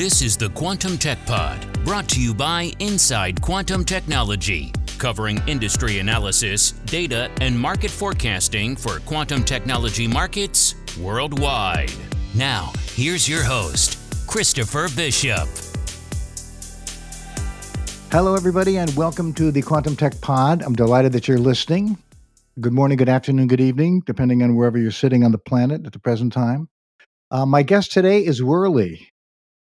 This is the Quantum Tech Pod, brought to you by Inside Quantum Technology, covering industry analysis, data, and market forecasting for quantum technology markets worldwide. Now, here's your host, Christopher Bishop. Hello, everybody, and welcome to the Quantum Tech Pod. I'm delighted that you're listening. Good morning, good afternoon, good evening, depending on wherever you're sitting on the planet at the present time. Uh, my guest today is whurley.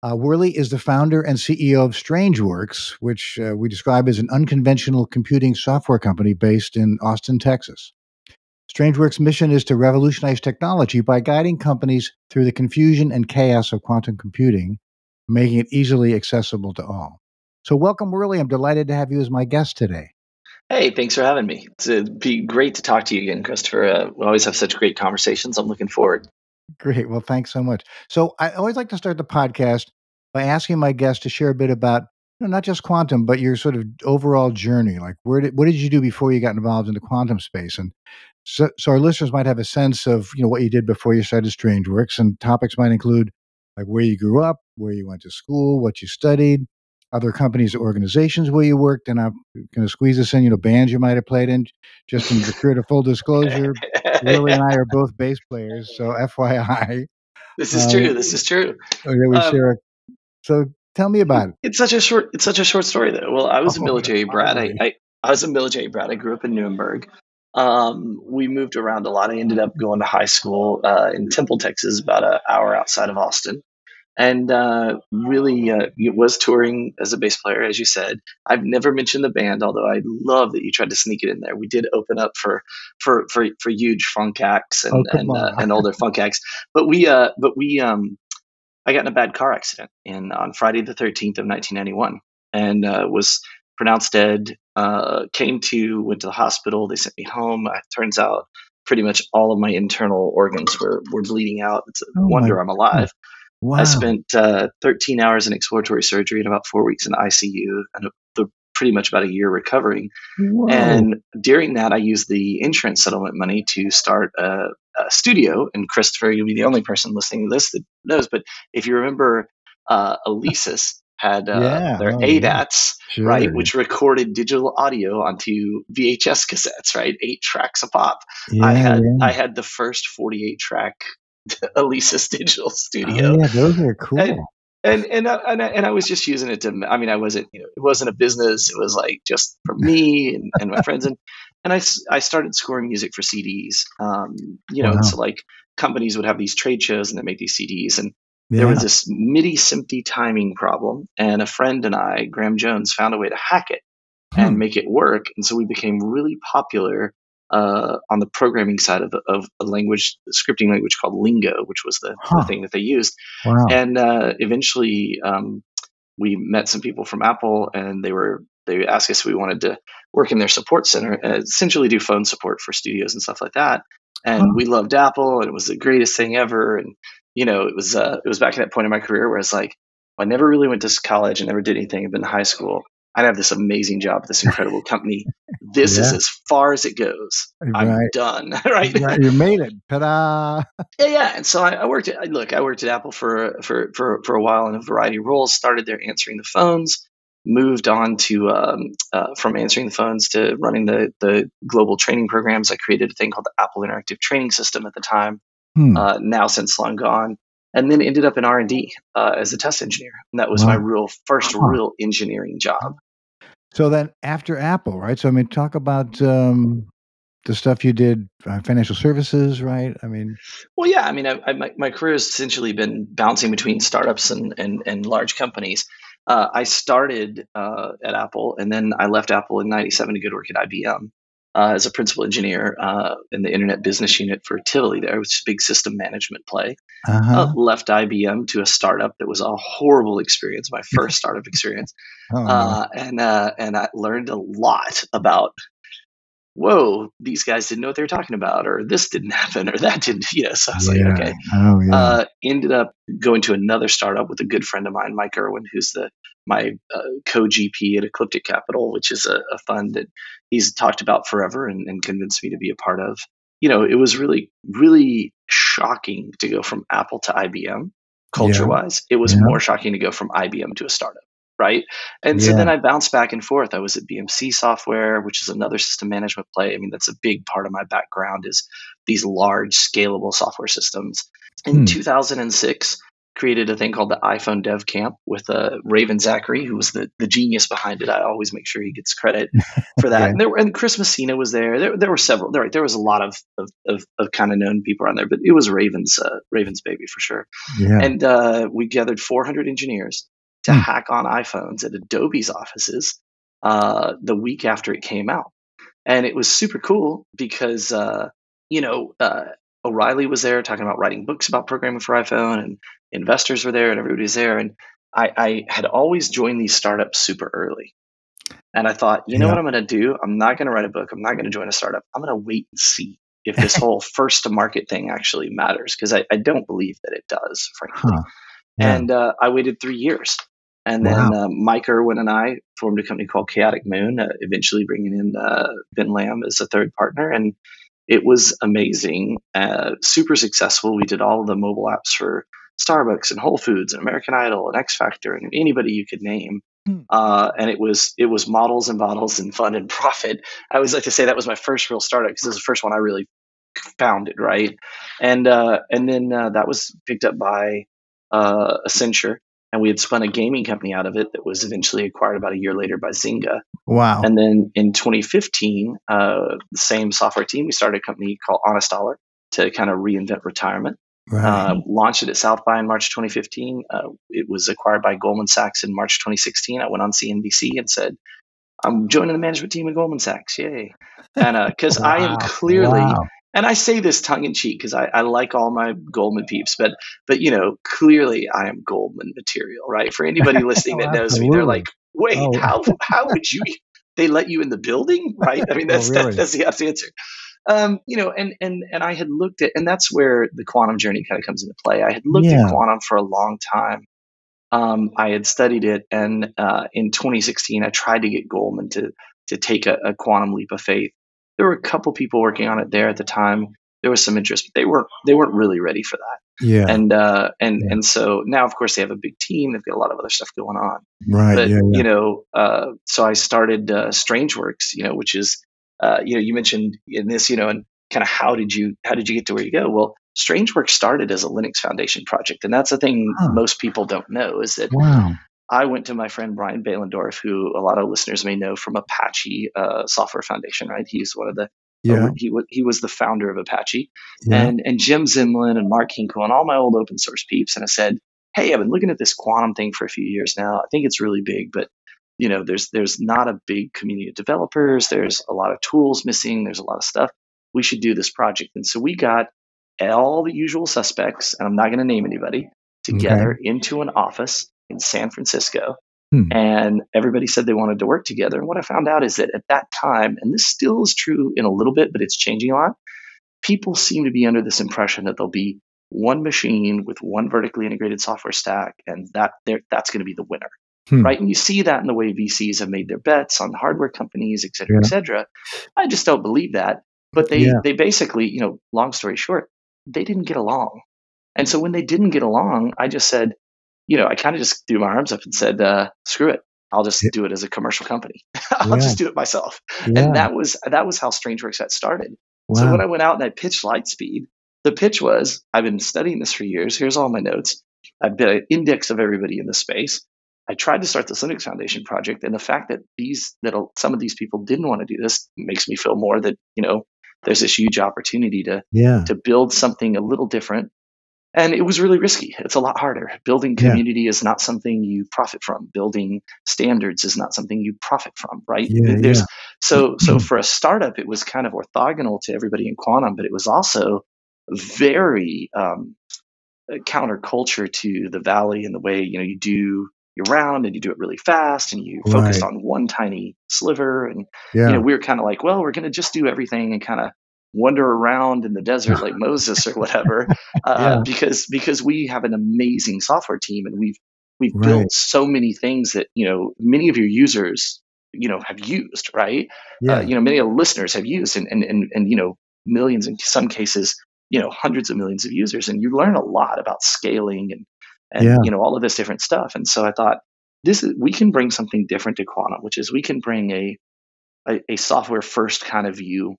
Uh, whurley is the founder and CEO of StrangeWorks, which uh, we describe as an unconventional computing software company based in Austin, Texas. StrangeWorks' mission is to revolutionize technology by guiding companies through the confusion and chaos of quantum computing, making it easily accessible to all. So, welcome, whurley. I'm delighted to have you as my guest today. Hey, thanks for having me. It'd be great to talk to you again, Christopher. Uh, we always have such great conversations. I'm looking forward. Great. Well, thanks so much. So, I always like to start the podcast by asking my guests to share a bit about you know, not just quantum, but your sort of overall journey. Like, where did what did you do before you got involved in the quantum space? And so, so our listeners might have a sense of you know what you did before you started Strangeworks, and topics might include like where you grew up, where you went to school, what you studied, other companies or organizations where you worked, and I'm going to squeeze this in, you know, bands you might have played in. Just in the spirit of full disclosure, Lily and I are both bass players, so FYI. This is uh, true. This is true. Okay, we um, share. So tell me about it. It's such a short. It's such a short story, though. Well, I was oh, a military brat. I, I, I was a military brat. I grew up in Nuremberg. Um, we moved around a lot. I ended up going to high school uh, in Temple, Texas, about an hour outside of Austin and uh, really uh, was touring as a bass player, as you said. I've never mentioned the band, although I love that you tried to sneak it in there. We did open up for for for, for huge funk acts and oh, and, uh, and older funk acts, but we uh but we um I got in a bad car accident in on Friday the thirteenth of nineteen ninety one, and uh, was pronounced dead. Uh, came to went to the hospital. They sent me home. It turns out pretty much all of my internal organs were, were bleeding out. It's a oh wonder I'm alive. Wow. I spent uh, 13 hours in exploratory surgery and about four weeks in ICU and a, the, pretty much about a year recovering. Whoa. And during that, I used the insurance settlement money to start a, a, studio. And Christopher, you'll be the only person listening to this that knows. But if you remember, uh, Alesis had uh, yeah. their oh, ADATs, sure. right, which recorded digital audio onto VHS cassettes, right, eight tracks a pop. Yeah, I had yeah. I had the first 48 track Alesis Digital Studio. Oh, yeah, those are cool. And, and and I, and I, and I was just using it to. I mean, I wasn't. You know, it wasn't a business. It was like just for me and, and my friends. And and I I started scoring music for CDs. Um, you know, wow. so like companies would have these trade shows and they make these CDs. And yeah. there was this MIDI SMPTE timing problem, and a friend and I, Graham Jones, found a way to hack it and hmm. make it work. And so we became really popular uh, on the programming side of, of a language, scripting language called Lingo, which was the, huh. the thing that they used. Wow. And uh, eventually, um, we met some people from Apple, and they were they asked us if we wanted to work in their support center, essentially do phone support for studios and stuff like that. And huh. we loved Apple, and it was the greatest thing ever. And you know, it was uh, it was back at that point in my career where it's like I never really went to college and never did anything. I've been in high school. I'd have this amazing job at this incredible company. This yeah. is as far as it goes. I'm right. done. right? You made it. Ta-da! Yeah, yeah. And so I, I, worked at look. I worked at Apple for for for for a while in a variety of roles. Started there answering the phones. Moved on to um, uh, from answering the phones to running the the global training programs. I created a thing called the Apple Interactive Training System at the time. Hmm. Uh, now since long gone and then ended up in r&d uh, as a test engineer and that was wow. my real first real engineering job so then after Apple, right? So I mean, talk about um, the stuff you did, uh, financial services, right? I mean, well, yeah. I mean, I, I, my my career has essentially been bouncing between startups and and, and large companies. Uh, I started uh, at Apple, and then I left Apple in '97 to go to work at IBM uh, as a principal engineer uh, in the internet business unit for Tivoli there, which is a big system management play. Uh-huh. Uh, left IBM to a startup that was a horrible experience, my first startup experience. Oh, uh, and, uh, and I learned a lot about, whoa, these guys didn't know what they were talking about, or this didn't happen, or that didn't, you know, so I was yeah. like, okay. Oh, yeah. Uh, ended up going to another startup with a good friend of mine, Mike Irwin, who's the my uh, co-GP at Ecliptic Capital, which is a, a, fund that he's talked about forever and, and, convinced me to be a part of. You know, it was really, really shocking to go from Apple to IBM culture wise. It was yeah. more shocking to go from IBM to a startup right? And yeah. so then I bounced back and forth. I was at BMC Software, which is another system management play. I mean, that's a big part of my background is these large scalable software systems. In hmm. 2006, created a thing called the iPhone Dev Camp with uh, Raven Zachary, who was the, the genius behind it. I always make sure he gets credit for that. And there were, and Chris Messina was there. There, there were several. There, there was a lot of of, of, of kind of known people around there, but it was Raven's uh, Raven's baby for sure. Yeah. And uh, we gathered 400 engineers to hmm. hack on iPhones at Adobe's offices uh, the week after it came out, and it was super cool because uh, you know uh, O'Reilly was there talking about writing books about programming for iPhone, and investors were there, and everybody was there, and I, I had always joined these startups super early. And I thought, you know yeah. what I'm going to do? I'm not going to write a book. I'm not going to join a startup. I'm going to wait and see if this whole first to market thing actually matters because I, I, don't believe that it does, frankly. Huh. Yeah. And uh, I waited three years. And then wow. uh, Mike Irwin and I formed a company called Chaotic Moon, uh, eventually bringing in uh, Ben Lamb as a third partner. And it was amazing, uh, super successful. We did all of the mobile apps for Starbucks and Whole Foods and American Idol and X Factor and anybody you could name. Hmm. Uh, and it was it was models and bottles and fun and profit. I always like to say that was my first real startup because it was the first one I really founded, right? And uh, and then uh, that was picked up by uh, Accenture, and we had spun a gaming company out of it that was eventually acquired about a year later by Zynga. Wow! And then in 2015, uh, the same software team we started a company called Honest Dollar to kind of reinvent retirement. Right. Uh, launched it at South by in March 2015. Uh, it was acquired by Goldman Sachs in March 2016. I went on CNBC and said, "I'm joining the management team at Goldman Sachs, yay!" And because uh, wow. I am clearly, wow. And I say this tongue in cheek because I, I, like all my Goldman peeps, but but you know, clearly I am Goldman material, right? For anybody listening oh, that knows me, they're like, "Wait, oh. how how would you?" They let you in the building, right? I mean, that's oh, really? that, that's the answer. Um, you know, and and and I had looked at, and that's where the quantum journey kind of comes into play. I had looked yeah. at quantum for a long time. Um, I had studied it, and uh, in 2016, I tried to get Goldman to to take a, a, quantum leap of faith. There were a couple people working on it there at the time. There was some interest, but they weren't they weren't really ready for that. Yeah. And uh, and yeah. and so now, of course, they have a big team. They've got a lot of other stuff going on. Right. But yeah, yeah. you know, uh, so I started uh, StrangeWorks, you know, which is uh, you know, you mentioned in this, you know, and kind of how did you how did you get to where you go? Well, StrangeWorks started as a Linux Foundation project, and that's the thing most people don't know is that wow. I went to my friend Brian Behlendorf, who a lot of listeners may know from Apache uh, Software Foundation, right? He's one of the yeah. Uh, he, he was the founder of Apache, yeah. and and Jim Zemlin and Mark Hinkle and all my old open source peeps, and I said, hey, I've been looking at this quantum thing for a few years now. I think it's really big, but you know there's there's not a big community of developers there's a lot of tools missing there's a lot of stuff we should do this project and so we got all the usual suspects and i'm not going to name anybody together okay. into an office in san francisco hmm. and everybody said they wanted to work together and what i found out is that at that time and this still is true in a little bit but it's changing a lot people seem to be under this impression that there'll be one machine with one vertically integrated software stack and that that's going to be the winner Hmm. Right. And you see that in the way VCs have made their bets on hardware companies, et cetera, yeah. et cetera. I just don't believe that. But they, yeah. they basically, you know, long story short, they didn't get along. And so when they didn't get along, I just said, you know, I kind of just threw my arms up and said, uh, screw it. I'll just do it as a commercial company. I'll just do it myself. And that was that was how StrangeWorks got started. Wow. So when I went out and I pitched Lightspeed, the pitch was, I've been studying this for years. Here's all my notes. I've been an index of everybody in the space. I tried to start the Linux Foundation project, and the fact that these that some of these people didn't want to do this makes me feel more that you know there's this huge opportunity to yeah. to build something a little different. And it was really risky. It's a lot harder. Building community yeah. is not something you profit from. Building standards is not something you profit from, right? Yeah, There's so so for a startup, it was kind of orthogonal to everybody in quantum, but it was also very um, counterculture to the valley and the way you know you do you round and you do it really fast and you focus right. on one tiny sliver and yeah. you know we were kind of like well we're going to just do everything and kind of wander around in the desert like Moses or whatever uh, yeah. because because we have an amazing software team and we've we've right. built so many things that you know many of your users you know have used right uh, yeah. Uh, you know many of the listeners have used and, and and and you know millions in some cases you know hundreds of millions of users and you learn a lot about scaling and and Yeah. you know all of this different stuff. And so I thought this is we can bring something different to quantum, which is we can bring a a, a software first kind of view.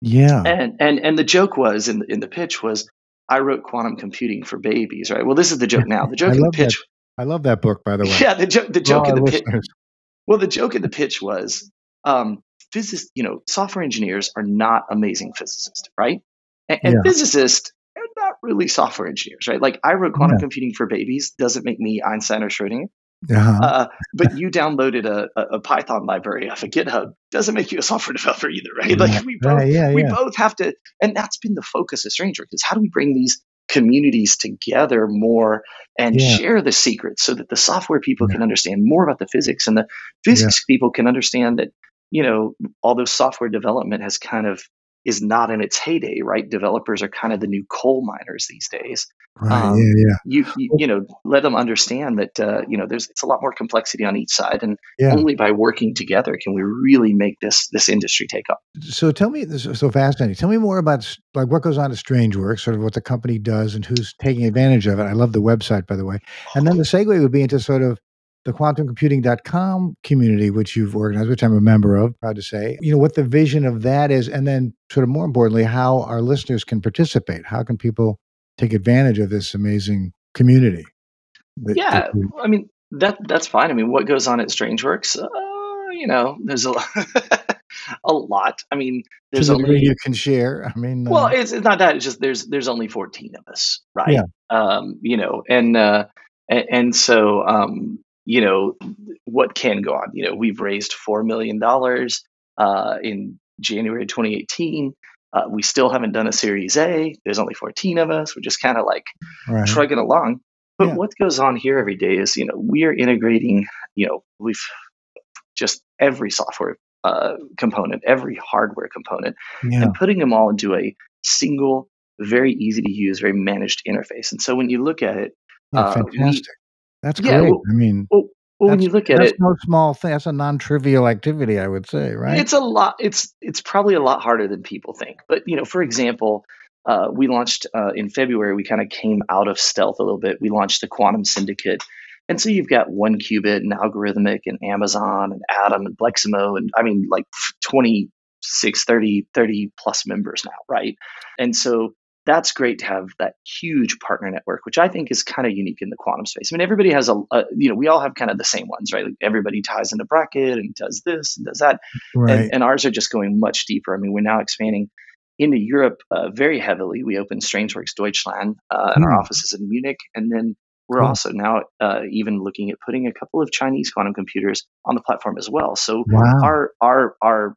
Yeah. And and and the joke was in the, in the pitch was I wrote quantum computing for babies, right? Well, this is the joke now. The joke in the love that. pitch, I love that book, by the way. yeah, the joke the joke in the pitch. Well, the joke in the pitch was um, you know, software engineers are not amazing physicists, right? And, and Yeah. physicists are not really software engineers, right? Like I wrote quantum Yeah. computing for babies doesn't make me Einstein or Schrodinger. Uh-huh. Uh, but you downloaded a, a, Python library off of GitHub doesn't make you a software developer either, right? Like we both Right, yeah, we yeah. both have to, and that's been the focus of Strangework is how do we bring these communities together more and Yeah. share the secrets so that the software people can understand more about the physics and the physics people can understand that you know although software development has kind of is not in its heyday right developers are kind of the new coal miners these days Right. um, yeah, yeah. you you, you know let them understand that uh, you know there's it's a lot more complexity on each side and Yeah. only by working together can we really make this this industry take off So tell me, this is so fascinating. Tell me more about like what goes on at Strangeworks, sort of what the company does and who's taking advantage of it. I love the website, by the way. And then the segue would be into sort of the quantumcomputing.com community, which you've organized, which I'm a member of, proud to say. You know, what the vision of that is, and then sort of more importantly, how our listeners can participate. How can people take advantage of this amazing community? that- yeah that you- i mean that that's fine i mean what goes on at strangeworks uh, you know there's a, a lot i mean there's the only you can share. I mean, well uh, it's, it's not that it's just there's there's only 14 of us right Yeah. um you know and uh and, and so um you know what can go on you know we've raised four million dollars uh in january 2018 uh, we still haven't done a series a there's only 14 of us we're just kind of like right. along but Yeah. what goes on here every day is you know we are integrating you know we've just every software uh, component every hardware component yeah. and putting them all into a single, very easy to use, very managed interface. And so when you look at it, Yeah, uh, we- fantastic. That's yeah, great. well, I mean, well, well when you look at that's it, no small thing. That's a non-trivial activity, I would say, right? it's a lot. It's it's probably a lot harder than people think. But you know, for example, uh, we launched uh, in February. We kind of came out of stealth a little bit. We launched the Quantum Syndicate. And so you've got 1QBit and Algorithmiq and Amazon and Atom and Bleximo and I mean like 26, 30, 30 plus members now, right? And so that's great to have that huge partner network, which I think is kind of unique in the quantum space. I mean, everybody has a, a you know, we all have kind of the same ones, right? Like everybody ties into Braket and does this and does that right. and, and ours are just going much deeper. I mean, we're now expanding into Europe uh, very heavily. We opened Strangeworks Deutschland, uh, and our Hmm. offices in Munich, and then we're Cool. also now uh, even looking at putting a couple of Chinese quantum computers on the platform as well. So wow. our our our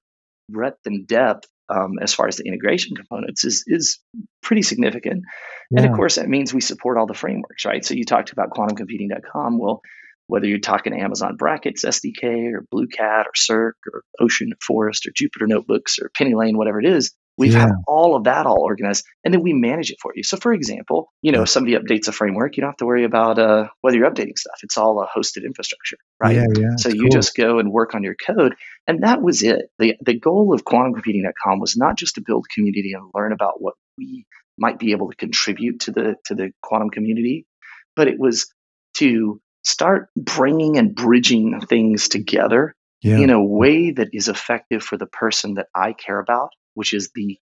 breadth and depth um, as far as the integration components is is pretty significant. And of course, that means we support all the frameworks, right? So you talked about quantumcomputing.com. Well, whether you're talking Amazon Braket's SDK or Blueqat or Cirq or Ocean Forest or Jupyter Notebooks or PennyLane, whatever it is, we've Yeah. had all of that all organized, and then we manage it for you. So, for example, you know, Yeah. if somebody updates a framework, you don't have to worry about uh, whether you're updating stuff. It's all a hosted infrastructure, right? Yeah, yeah. So you cool. just go and work on your code, and that was it. the The goal of quantumcomputing.com was not just to build community and learn about what we might be able to contribute to the to the quantum community, but it was to start bringing and bridging things together yeah. in a way that is effective for the person that I care about, which is the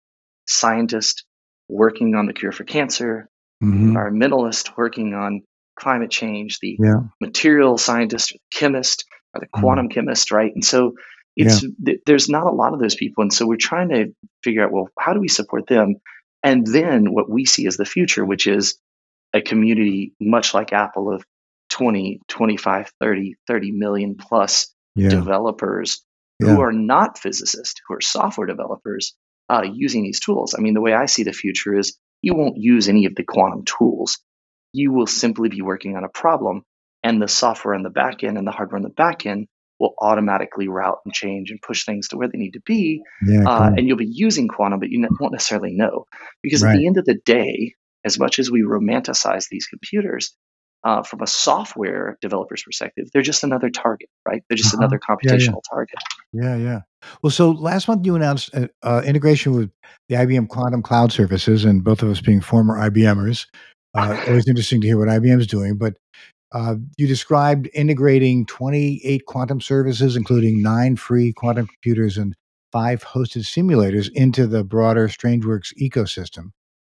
scientist working on the cure for cancer, Mhm. environmentalist working on climate change, the Yeah. material scientist, or the chemist, or the Mm. quantum chemist, right? And so it's th- there's not a lot of those people, and so we're trying to figure out well, how do we support them? And then what we see as the future, which is a community much like Apple of 20, 25, 30, 30 million plus Yeah. developers Yeah. who are not physicists, who are software developers uh, using these tools. I mean, the way I see the future is you won't use any of the quantum tools. You will simply be working on a problem, and the software on the back end and the hardware on the back end will automatically route and change and push things to where they need to be. Yeah. Uh, and you'll be using quantum, but you won't necessarily know. Because at the end of the day, as much as we romanticize these computers, uh, from a software developer's perspective, they're just another target, right? They're just Uh-huh. another Yeah, yeah. computational target. Yeah, yeah. Well, so last month you announced uh, uh, integration with the IBM Quantum Cloud Services, and both of us being former IBMers, Uh, always interesting to hear what IBM is doing, but uh, you described integrating 28 quantum services, including nine free quantum computers and five hosted simulators, into the broader StrangeWorks ecosystem.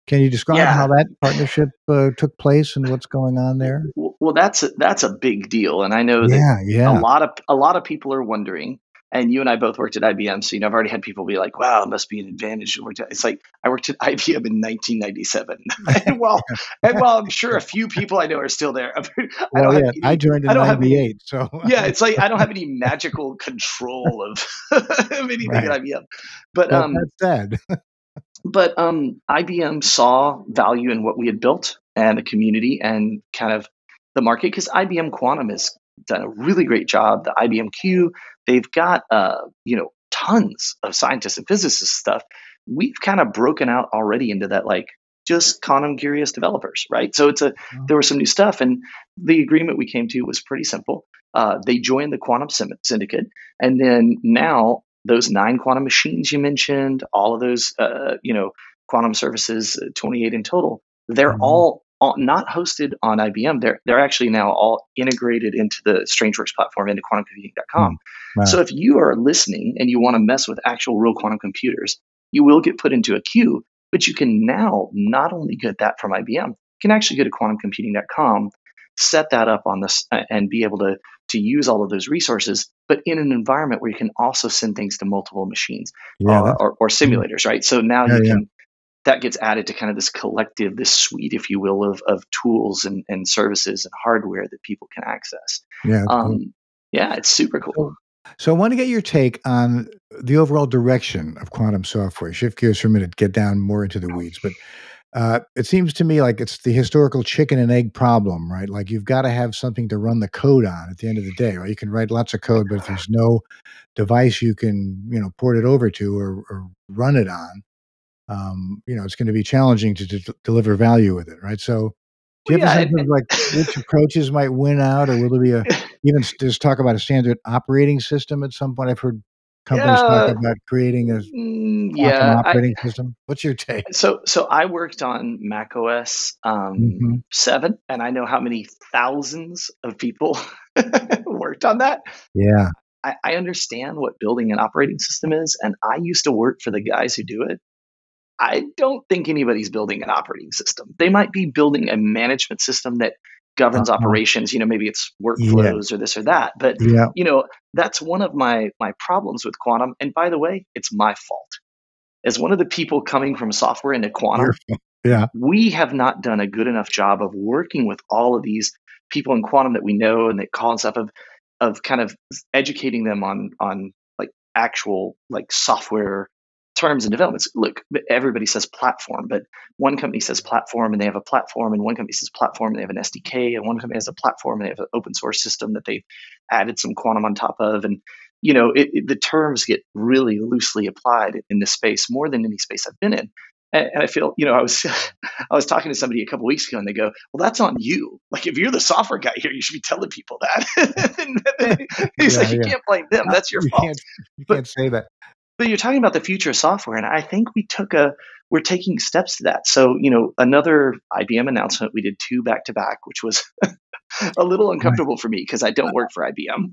Can you describe Yeah. how that partnership uh, took place and what's going on there? Well, that's a, that's a big deal, and I know that Yeah, a lot of a lot of people are wondering. And you and I both worked at IBM, so you know I've already had people be like, "Wow, it must be an advantage." to work It's like I worked at IBM in 1997, and while and while I'm sure a few people I know are still there, I don't Well, yeah, I joined in I don't have any. '98, so Yeah, it's like I don't have any magical control of, of anything right. at IBM, but But um, that said, but um, IBM saw value in what we had built and the community and kind of the market because IBM Quantum has done a really great job. The IBM Q, they've got uh, you know tons of scientists and physicists stuff. We've kind of broken out already into that like just quantum curious developers, right? So it's a there was some new stuff, and the agreement we came to was pretty simple. Uh, they joined the Quantum Syndicate, and then now those nine quantum machines you mentioned, all of those, uh, you know, quantum services, uh, 28 in total, they're Mhm. all, all not hosted on IBM. They're they're actually now all integrated into the StrangeWorks platform into quantumcomputing.com. wow. So if you are listening and you want to mess with actual real quantum computers, you will get put into a queue, but you can now not only get that from IBM, you can actually go to quantumcomputing.com, set that up on this, uh, and be able to to use all of those resources, but in an environment where you can also send things to multiple machines yeah, or, or, or simulators, right? So now yeah, you yeah, can that gets added to kind of this collective, this suite, if you will, of of tools and, and services and hardware that people can access. yeah. That's cool. Um, yeah, it's super cool. So, so I want to get your take on the overall direction of quantum software. Shift gears for a minute, get down more into the weeds. But uh, it seems to me like it's the historical chicken and egg problem, right? Like you've got to have something to run the code on at the end of the day, right? You can write lots of code, but if there's no device you can, you know, port it over to or, or run it on, um, you know, it's going to be challenging to d- deliver value with it, right? So, do Well, you have a yeah, sense of like which approaches might win out, or will there be a even just talk about a standard operating system at some point? I've heard companies talk about creating a mm, yeah. I, operating system. What's your take? so so I worked on Mac OS um, hmm seven, and I know how many thousands of people worked on that. Yeah, I, I understand what building an operating system is, and I used to work for the guys who do it. I don't think anybody's building an operating system. They might be building a management system that governs uh-huh. operations. You know, maybe it's yeah, workflows or this or that. But yeah. you know, that's one of my my problems with quantum. And by the way, it's my fault. As one of the people coming from software into quantum, yeah, we have not done a good enough job of working with all of these people in quantum that we know and that call and stuff of of kind of educating them on on like actual like software terms and developments. Look, everybody says platform, but one company says platform and they have a platform, and one company says platform and they have an SDK, and one company has a platform and they have an open source system that they've added some quantum on top of, and you know it, it, the terms get really loosely applied in this space more than any space I've been in. And, and I feel, you know, I was I was talking to somebody a couple weeks ago, and they go, "Well, that's on you. Like, if you're the software guy here, you should be telling people that." he's yeah, like, "You yeah. can't blame them. That's your You fault." can't, you But can't say that. But you're talking about the future of software, and I think we took a we're taking steps to that. So, you know, another IBM announcement, we did two back to back, which was a little Right. uncomfortable for me because I don't work for IBM.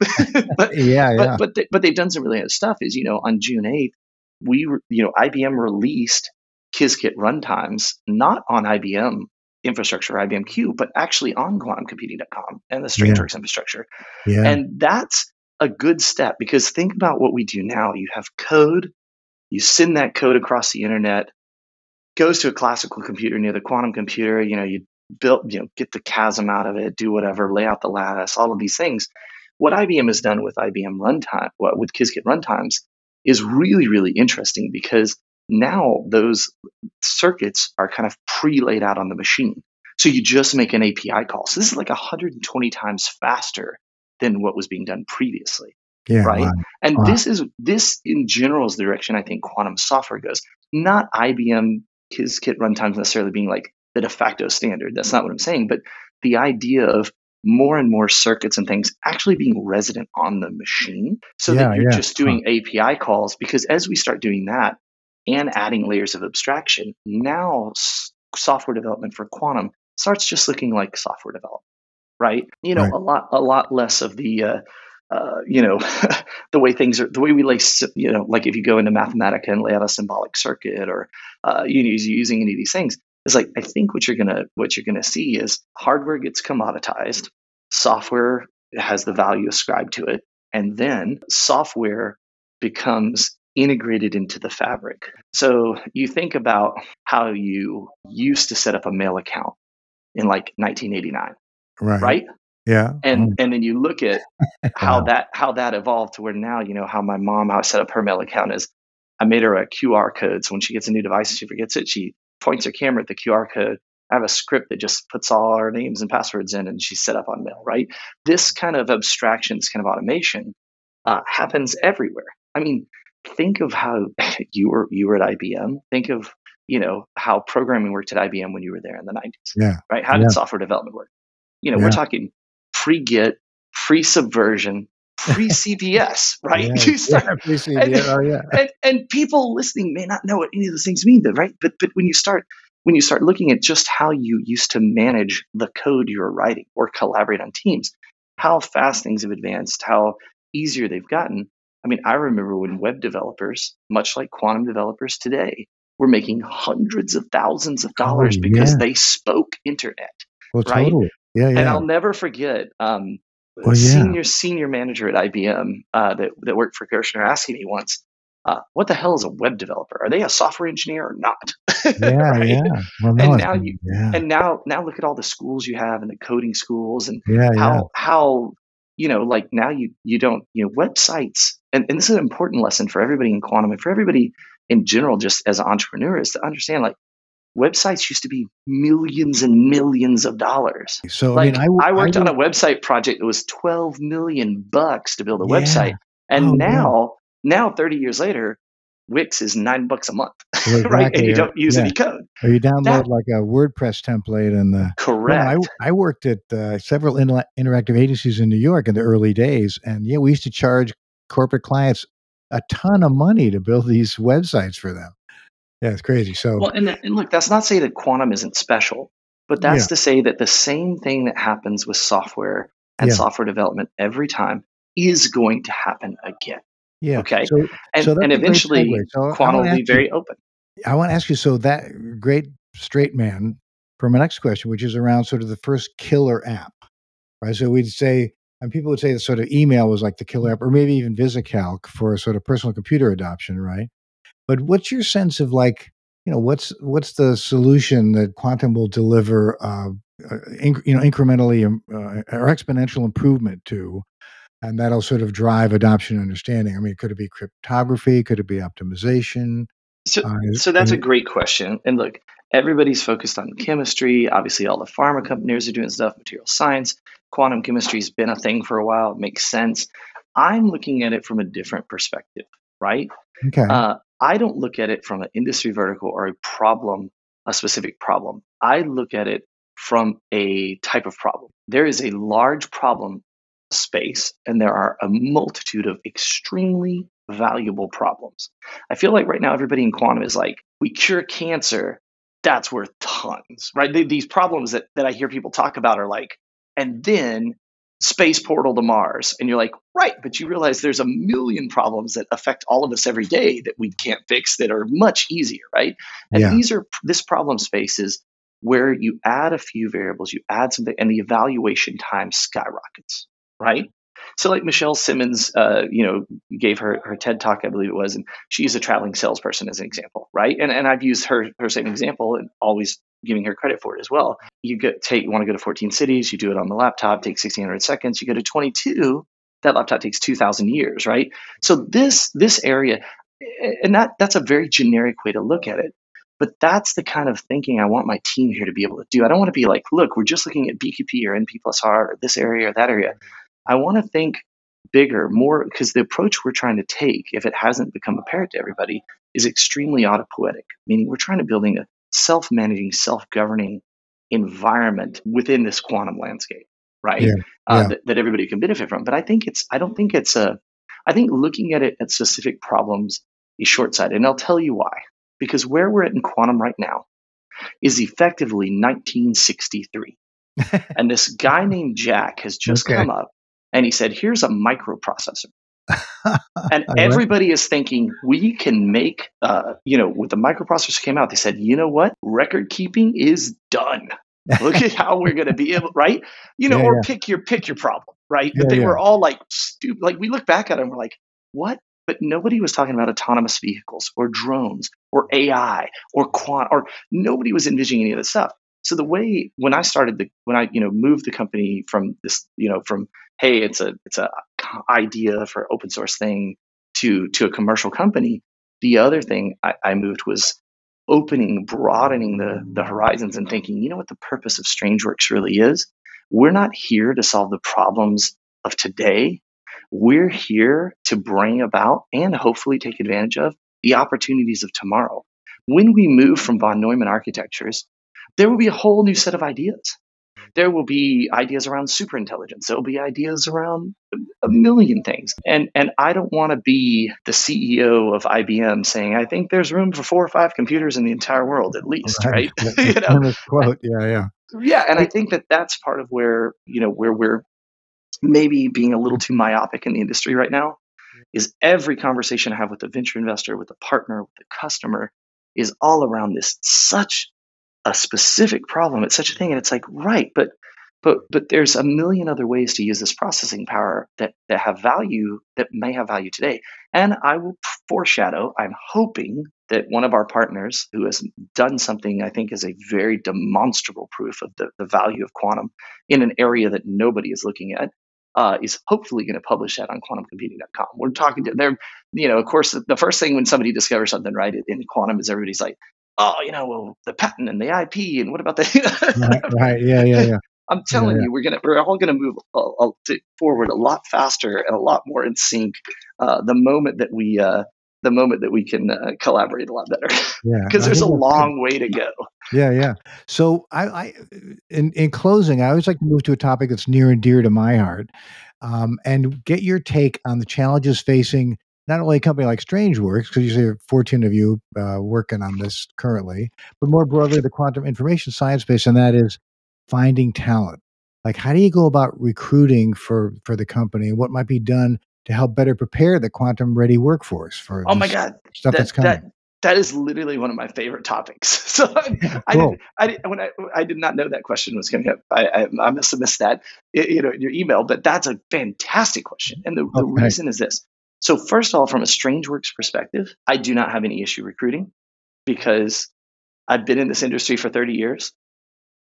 but Yeah, but yeah, but they, but they've done some really nice stuff. Is you know on June eighth, we re- you know IBM released Qiskit runtimes not on IBM infrastructure, IBM Q, but actually on quantumcomputing.com and the yeah, StrangeWorks infrastructure. yeah, And that's a good step because think about what we do now. You have code, you send that code across the internet, goes to a classical computer near the quantum computer, you know, you build, you know, get the QASM out of it, do whatever, lay out the lattice, all of these things. What IBM has done with IBM runtime, well, with Qiskit runtimes, is really, really interesting because now those circuits are kind of pre-laid out on the machine. So you just make an API call. So this is like 120 times faster than what was being done previously yeah. right? Wow, And wow. this is this in general is the direction I think quantum software goes. Not IBM Qiskit runtimes necessarily being like the de facto standard. That's not what I'm saying. But the idea of more and more circuits and things actually being resident on the machine so Yeah, that you're yeah. just Huh. doing API calls. Because as we start doing that and adding layers of abstraction, now s- software development for quantum starts just looking like software development, right? You know, Right. a lot a lot less of the uh, uh, you know the way things are the way we lay you know like if you go into Mathematica and lay out a symbolic circuit or uh, you know using any of these things it's like I think what you're gonna what you're gonna see is hardware gets commoditized, software has the value ascribed to it, and then software becomes integrated into the fabric. So you think about how you used to set up a mail account in like 1989, Right. right? Yeah. And and then you look at how Wow. that how that evolved to where now you know how my mom how I set up her mail account is I made her a QR code so when she gets a new device and she forgets it she points her camera at the QR code I have a script that just puts all our names and passwords in and she's set up on mail right this kind of abstraction this kind of automation uh, happens everywhere I mean think of how you were you were at IBM think of you know how programming worked at IBM when you were there in the 90s Yeah. right how Yeah. did software development work you know Yeah. we're talking pre Git, pre subversion, pre CVS, right Yeah. you start Yeah. And, Yeah. Oh, yeah. and and people listening may not know what any of those things mean though right but but when you start when you start looking at just how you used to manage the code you were writing or collaborate on teams how fast things have advanced how easier they've gotten i mean i remember when web developers much like quantum developers today were making hundreds of thousands of Oh, dollars because yeah. they spoke internet Well, right? totally. Yeah. and I'll never forget um, Well, a yeah. senior senior manager at IBM uh, that that worked for Gerstner asking me once, uh, "What the hell is a web developer? Are they a software engineer or not?" Yeah. right? Yeah. Well, no. And now you- Yeah. And now now look at all the schools you have and the coding schools and Yeah. how how you know like now you you don't you know websites and, and this is an important lesson for everybody in quantum and for everybody in general just as an entrepreneur is to understand like websites used to be millions and millions of dollars So, I like mean, I, I, worked on would- a website project that was 12 million bucks to build a Yeah. website and Oh, now now 30 years later wix is nine bucks a month Well, right and you don't use yeah. any code Or you download That- like a WordPress template and the. Well, correct I, I worked at uh, several inter- interactive agencies in New York in the early days, and yeah, we used to charge corporate clients a ton of money to build these websites for them. Yeah, it's crazy. So well and, and look that's not to say that quantum isn't special but that's Yeah. to say that the same thing that happens with software and Yeah. software development every time is going to happen again yeah, okay. So and, So and eventually. So quantum will be ask you- very open I want to ask you. So that great straight man for my next question, which is around sort of the first killer app, right? So we'd say, and people would say that sort of email was like the killer app, or maybe even VisiCalc for sort of personal computer adoption, right? But what's your sense of like, you know, what's what's the solution that quantum will deliver, uh, uh, inc- you know, incrementally um, uh, or exponential improvement to, and that'll sort of drive adoption and understanding. I mean, could it be cryptography? Could it be optimization? So, Uh, so that's a great question. And look, everybody's focused on chemistry. Obviously, all the pharma companies are doing stuff, material science. Quantum chemistry's been a thing for a while. It makes sense. I'm looking at it from a different perspective, right? Okay. Uh, I don't look at it from an industry vertical or a problem, a specific problem. I look at it from a type of problem. There is a large problem space, and there are a multitude of extremely valuable problems. I feel like right now everybody in quantum is like, we cure cancer, that's worth tons, right? Th- These problems that, that I hear people talk about are like, and then space portal to Mars. And you're like, right, but you realize there's a million problems that affect all of us every day that we can't fix that are much easier, right? And Yeah. these are this problem space is where you add a few variables, you add something, and the evaluation time skyrockets, right? So, like Michelle Simmons, uh, you know, gave her her TED talk, I believe it was, and she's a traveling salesperson as an example, right? And and I've used her her same example and always giving her credit for it as well. You get take you want to go to 14 cities, you do it on the laptop, takes 1600 seconds. You go to 22, that laptop takes 2,000 years, right? So this this area, and that that's a very generic way to look at it. But that's the kind of thinking I want my team here to be able to do. I don't want to be like, look, we're just looking at BQP or NP plus R or this area or that area. I want to think bigger, more, because the approach we're trying to take, if it hasn't become apparent to everybody, is extremely autopoietic, meaning we're trying to building a self-managing, self-governing environment within this quantum landscape, right? Yeah, Uh, yeah. that, that everybody can benefit from. But I think it's, I don't think it's a, I think looking at it at specific problems is short-sighted, and I'll tell you why. Because where we're at in quantum right now, is effectively 1963. and this guy named Jack has just okay. come up and he said, Here's a microprocessor. and everybody is thinking we can make, uh, you know, with the microprocessors came out, they said, you know what? Record keeping is done. Look at how we're going to be able, right? You know, yeah, or yeah. pick your pick your problem, right? Yeah, but they were all like stupid. Like we look back at them, we're like, what? But nobody was talking about autonomous vehicles or drones or AI or quant or nobody was envisioning any of this stuff. So the way when I started the when I you know moved the company from this you know from hey it's a it's a idea for open source thing to to a commercial company, the other thing I, I moved was opening, broadening the the horizons and thinking, you know what the purpose of StrangeWorks really is? We're not here to solve the problems of today. We're here to bring about and hopefully take advantage of the opportunities of tomorrow. When we move from von Neumann architectures there will be a whole new set of ideas. There will be ideas around superintelligence. There will be ideas around a million things. And and I don't want to be the CEO of IBM saying, I think there's room for four or five computers in the entire world at least, right? right? you know? quote. Yeah, yeah. Yeah, and I think that that's part of where, you know, where we're maybe being a little too myopic in the industry right now is every conversation I have with a venture investor, with a partner, with a customer is all around this such a specific problem it's such a thing and it's like right but but but there's a million other ways to use this processing power that that have value that may have value today and i will foreshadow i'm hoping that one of our partners who has done something i think is a very demonstrable proof of the, the value of quantum in an area that nobody is looking at uh, is hopefully going to publish that on quantumcomputing.com. We're talking to them, you know, of course, the first thing when somebody discovers something, right, in quantum is everybody's like, oh, you know, well, the patent and the IP, and what about the? right, right, yeah, yeah, yeah. I'm telling yeah, yeah. you, we're gonna we're all gonna move a, a, forward a lot faster and a lot more in sync uh, the moment that we uh, the moment that we can uh, collaborate a lot better. Yeah, because there's a long way to go. Yeah, yeah. So I, I, in in closing, I always like to move to a topic that's near and dear to my heart, um, and get your take on the challenges facing not only a company like StrangeWorks, because you say 14 of you uh, working on this currently, but more broadly the quantum information science space, and that is finding talent. Like, how do you go about recruiting for for the company? What might be done to help better prepare the quantum ready workforce for? Oh my God, stuff that, that's coming. That, that is literally one of my favorite topics. So yeah, I, cool. I, did, I, when I, I did not know that question was coming up. I, I, I must have missed that, you know, in your email. But that's a fantastic question, and the, okay. the reason is this: so, first of all, from a StrangeWorks perspective, I do not have any issue recruiting because I've been in this industry for 30 years.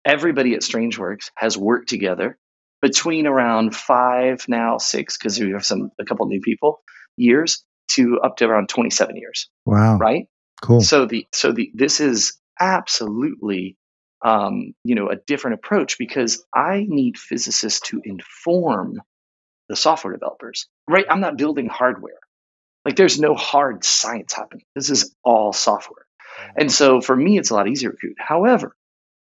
Everybody at StrangeWorks has worked together between around five now, six, because we have some a couple new people, years to up to around 27 years. Wow. Right? Cool. So the so the this is absolutely um, you know a different approach because I need physicists to inform the software developers, right? I'm not building hardware. Like there's no hard science happening. This is all software. Mm-hmm. And so for me, it's a lot easier to recruit. However,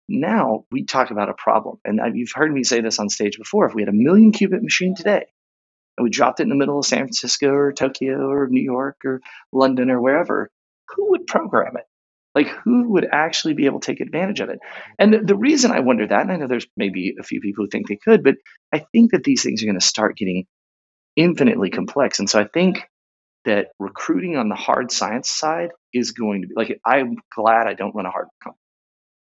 now we talk about a problem. And you've heard me say this on stage before. If we had a million qubit machine today and we dropped it in the middle of San Francisco or Tokyo or New York or London or wherever, who would program it? Like, who would actually be able to take advantage of it? And the, the reason I wonder that, and I know there's maybe a few people who think they could, but I think that these things are going to start getting infinitely complex. And so I think that recruiting on the hard science side is going to be like, I'm glad I don't run a hard company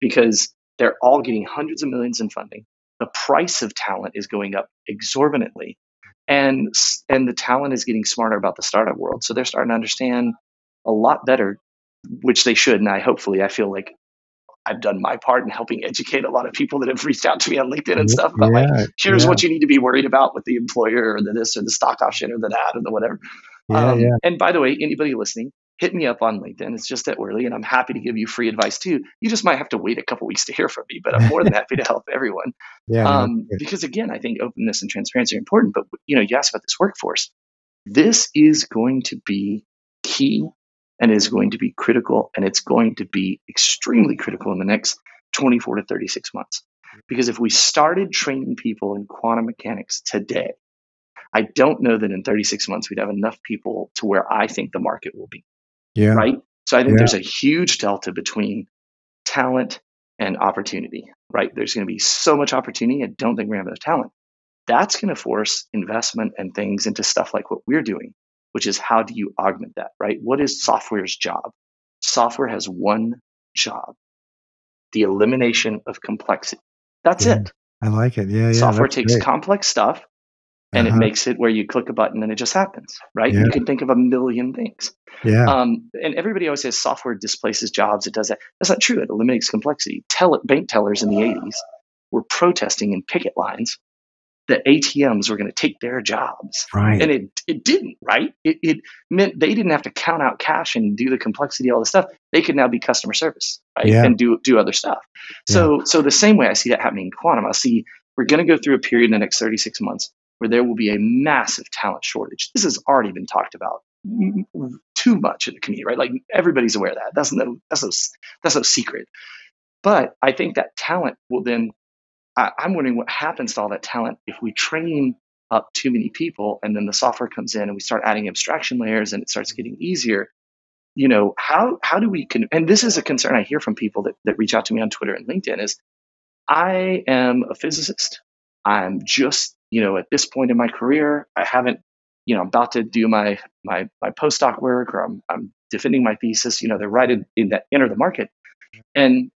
because they're all getting hundreds of millions in funding. The price of talent is going up exorbitantly. And, and the talent is getting smarter about the startup world. So they're starting to understand a lot better which they should. And I hopefully I feel like I've done my part in helping educate a lot of people that have reached out to me on LinkedIn and stuff about yeah, like, here's yeah. what you need to be worried about with the employer or the this or the stock option or the that or the whatever. Yeah, um, and by the way, anybody listening, hit me up on LinkedIn. It's just that early, and I'm happy to give you free advice too. You just might have to wait a couple weeks to hear from me, but I'm more than happy to help everyone. Yeah, um, because again, I think openness and transparency are important. But you know, you asked about this workforce. This is going to be key and is going to be critical and it's going to be extremely critical in the next 24 to 36 months. Because if we started training people in quantum mechanics today, I don't know that in 36 months we'd have enough people to where I think the market will be. Yeah. Right. So I think yeah. there's a huge delta between talent and opportunity, right? There's going to be so much opportunity. I don't think we're going to have enough talent. That's going to force investment and things into stuff like what we're doing, which is how do you augment that, right? What is software's job? Software has one job the elimination of complexity. That's Yeah. it. I like it. Yeah, yeah. Software takes great. complex stuff and Uh-huh. it makes it where you click a button and it just happens, right? Yeah. You can think of a million things. Yeah. Um, and everybody always says software displaces jobs. It does that. That's not true. It eliminates complexity. Tell bank tellers in the 80s were protesting in picket lines that ATMs were going to take their jobs. right. And it, it didn't, right? It, it meant they didn't have to count out cash and do the complexity, all this stuff. They could now be customer service, right? Yeah. And do, do other stuff. So, so the same way I see that happening in quantum, I see we're going to go through a period in the next 36 months where there will be a massive talent shortage. This has already been talked about too much in the community, right? Like everybody's aware of that. That's no, that's no, that's no secret. But I think that talent will then, I, I'm wondering what happens to all that talent if we train up too many people and then the software comes in and we start adding abstraction layers and it starts getting easier. You know, how, how do we, con- and this is a concern I hear from people that, that reach out to me on Twitter and LinkedIn is I am a physicist. I'm just, you know, at this point in my career, I haven't, you know, I'm about to do my my my postdoc work or I'm I'm defending my thesis. You know, they're right in, in that enter the market. And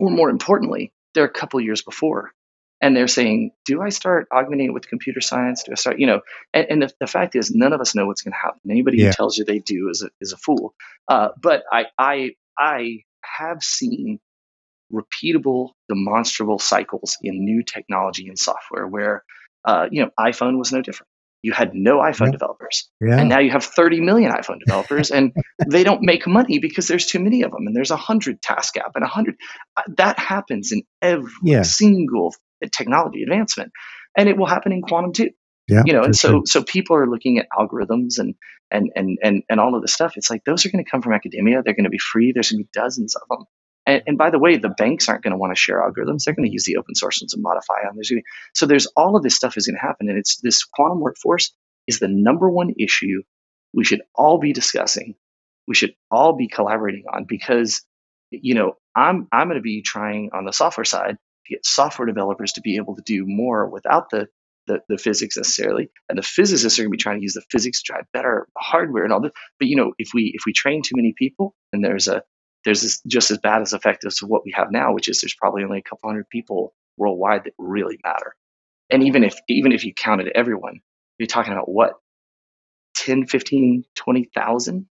or more importantly, they're a couple years before. And they're saying, do I start augmenting it with computer science? Do I start, you know, and, and the, the fact is none of us know what's going to happen. Anybody Yeah. who tells you they do is a, is a fool. Uh, but I, I, I have seen repeatable, demonstrable cycles in new technology and software where, uh, you know, iPhone was no different. You had no iPhone Yeah. developers, yeah. and now you have 30 million iPhone developers, and they don't make money because there's too many of them, and there's a hundred task app and a hundred. uh, That happens in every Yeah. single technology advancement, and it will happen in quantum too yeah. you know and so sure. so people are looking at algorithms and and and and, and all of this stuff it's like those are going to come from academia they're going to be free there's going to be dozens of them and, and by the way the banks aren't going to want to share algorithms they're going to use the open source ones and modify them there's gonna, so there's all of this stuff is going to happen and it's this quantum workforce is the number one issue we should all be discussing we should all be collaborating on because you know i'm i'm going to be trying on the software side to get software developers to be able to do more without the the, the physics necessarily, and the physicists are going to be trying to use the physics to drive better hardware and all that. But you know, if we if we train too many people, and there's a there's this just as bad as effect as what we have now, which is there's probably only a couple hundred people worldwide that really matter. And even if even if you counted everyone, you're talking about what 10, 15, 20,000?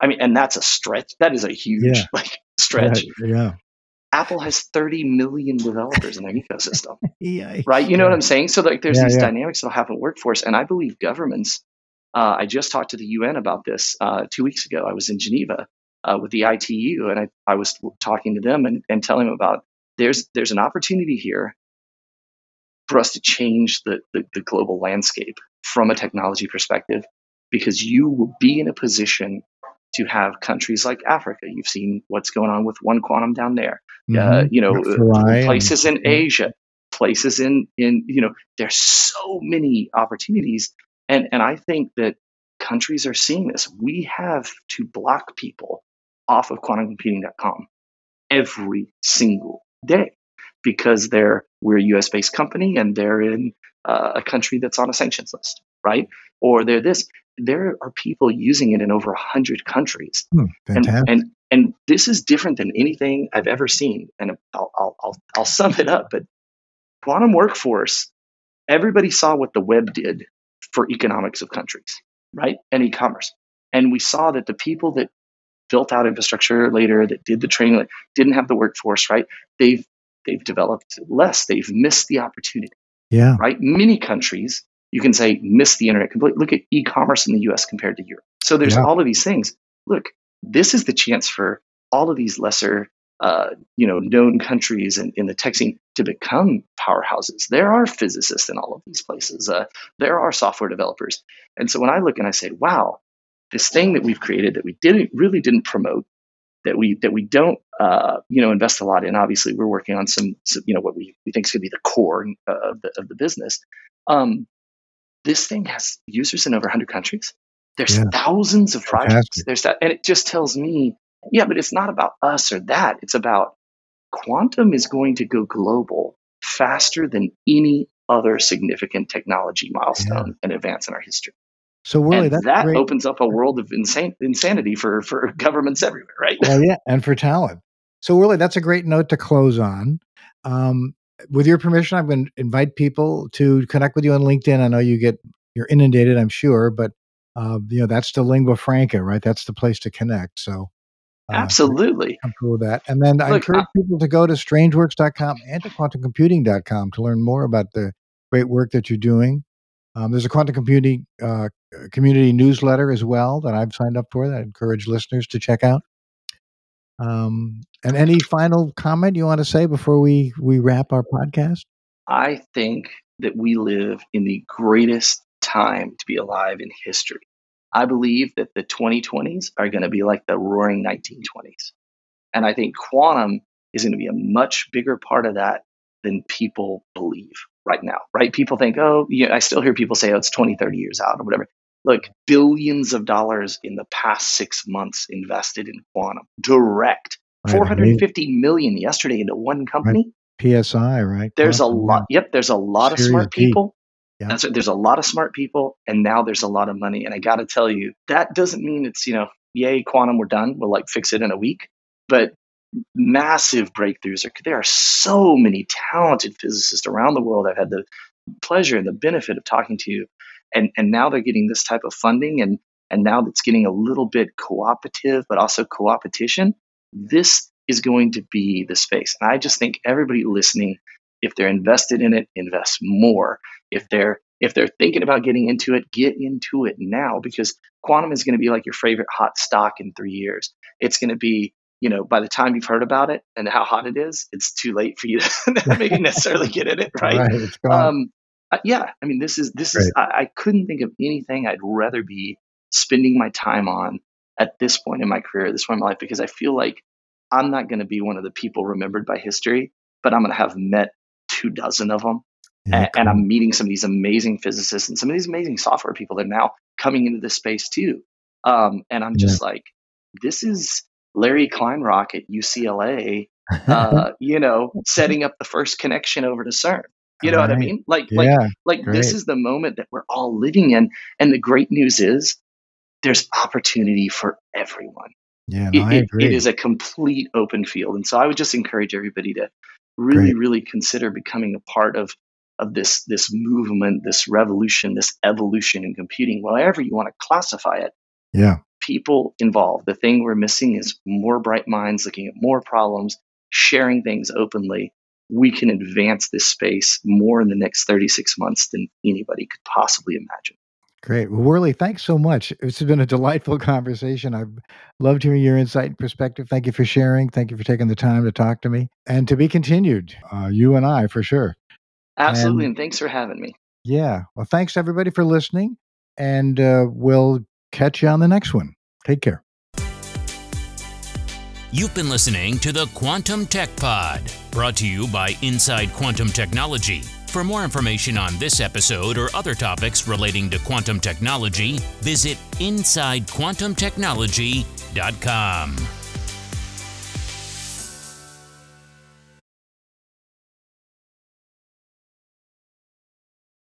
I mean, and that's a stretch. That is a huge Yeah. like stretch. Yeah. Yeah. Apple has 30 million developers in their ecosystem Yeah. right? You know what I'm saying? So like, there's these dynamics that'll happen in workforce, and I believe governments. Uh, I just talked to the UN about this uh, two weeks ago. I was in Geneva uh, with the ITU, and I, I was talking to them and, and telling them about there's there's an opportunity here for us to change the, the the global landscape from a technology perspective, because you will be in a position to have countries like Africa. You've seen what's going on with one quantum down there uh, Mhm. you know, places in. Asia, places in in you know, there's so many opportunities, and and I think that countries are seeing this. We have to block people off of quantumcomputing.com every single day because they're we're a U.S. based company and they're in uh, a country that's on a sanctions list, right? Or they're this. There are people using it in over a hundred countries Hmm, and, and and this is different than anything I've ever seen. And I'll, I'll, I'll, I'll sum it up. But quantum workforce, everybody saw what the web did for economics of countries, right? And e-commerce. And we saw that the people that built out infrastructure later, that did the training, like, didn't have the workforce, right? They've they've developed less. They've missed the opportunity yeah. right? Many countries, you can say, miss the internet completely. Look at e-commerce in the US compared to Europe. So there's Yeah. all of these things. Look, this is the chance for all of these lesser, uh, you know, known countries in, in the tech scene to become powerhouses. There are physicists in all of these places. Uh, there are software developers. And so when I look and I say, wow, this thing that we've created that we didn't really didn't promote, that we that we don't uh, you know invest a lot in. Obviously, we're working on some, some you know what we, we think is going to be the core uh, of the of the business. Um, this thing has users in over 100 countries. There's Yeah. thousands of projects. There's that, and it just tells me Yeah, but it's not about us or that. It's about quantum is going to go global faster than any other significant technology milestone yeah. and advance in our history. So really, that great. opens up a world of insane insanity for for governments everywhere, right? Well, yeah, and for talent. So really, that's a great note to close on. Um, with your permission, I'm going to invite people to connect with you on LinkedIn. I know you get you're inundated, I'm sure, but uh, you know that's the lingua franca, right? That's the place to connect. So uh, absolutely, I'm cool with that. And then Look, I encourage I, people to go to strangeworks.com and to quantumcomputing.com to learn more about the great work that you're doing. Um, there's a quantum computing uh, community newsletter as well that I've signed up for that I encourage listeners to check out. Um, and any final comment you want to say before we, we wrap our podcast? I think that we live in the greatest time to be alive in history. I believe that the 2020s are going to be like the roaring 1920s. And I think quantum is going to be a much bigger part of that than people believe right now, right? People think, oh, you know, I still hear people say, oh, it's 20, 30 years out or whatever. Look, billions of dollars in the past six months invested in quantum, direct, right, 450 million yesterday into one company. Right. PSI, right? There's quantum, a lot. Yeah. Yep, there's a lot of smart people. Yeah. That's there's a lot of smart people, and now there's a lot of money. And I got to tell you, that doesn't mean it's you know, yay, quantum, we're done. We'll like fix it in a week. But massive breakthroughs. There are so many talented physicists around the world. I've had the pleasure and the benefit of talking to and and now they're getting this type of funding, and and now it's getting a little bit cooperative, but also coopetition. This is going to be the space, and I just think everybody listening, if they're invested in it, invest more. If they're if they're thinking about getting into it, get into it now because quantum is going to be like your favorite hot stock in three years. It's going to be you know, by the time you've heard about it and how hot it is, it's too late for you to maybe necessarily get in it, right? right um, uh, yeah, I mean, this is this right. is. I, I, couldn't think of anything I'd rather be spending my time on at this point in my career, at this point in my life, because I feel like I'm not going to be one of the people remembered by history, but I'm going to have met two dozen of them. Yeah, and, cool. and, I'm meeting some of these amazing physicists and some of these amazing software people that are now coming into this space too. Um, and I'm just like, this is Larry Kleinrock at UCLA, uh, you know, setting up the first connection over to CERN. You know right. what I mean? Like, yeah, like, like great. this is the moment that we're all living in. And the great news is there's opportunity for everyone. Yeah, no, it, it, it is a complete open field. And so I would just encourage everybody to really, great. really consider becoming a part of of this this movement, this revolution, this evolution in computing, whatever you want to classify it. Yeah people involved. The thing we're missing is more bright minds looking at more problems, sharing things openly. We can advance this space more in the next 36 months than anybody could possibly imagine. Great. Well, whurley, thanks so much. It's been a delightful conversation. I've loved hearing your insight and perspective. Thank you for sharing. Thank you for taking the time to talk to me and to be continued, uh, you and I for sure. Absolutely. And, and, thanks for having me. Yeah. Well, thanks everybody for listening. And uh, we'll catch you on the next one. Take care. You've been listening to the Quantum Tech Pod, brought to you by Inside Quantum Technology. For more information on this episode or other topics relating to quantum technology, visit InsideQuantumTechnology.com.